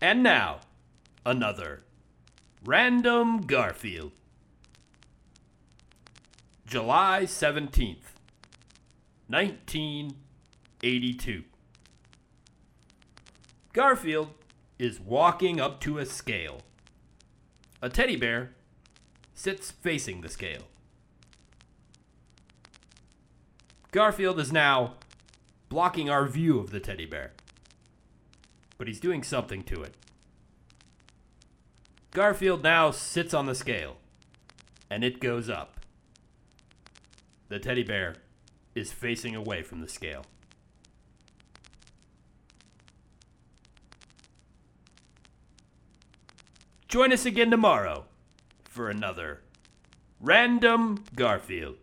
And now, another Random Garfield. July 17th, 1982. Garfield is walking up to a scale. A teddy bear sits facing the scale. Garfield is now blocking our view of the teddy bear, but he's doing something to it. Garfield now sits on the scale, and it goes up. The teddy bear is facing away from the scale. Join us again tomorrow for another Random Garfield.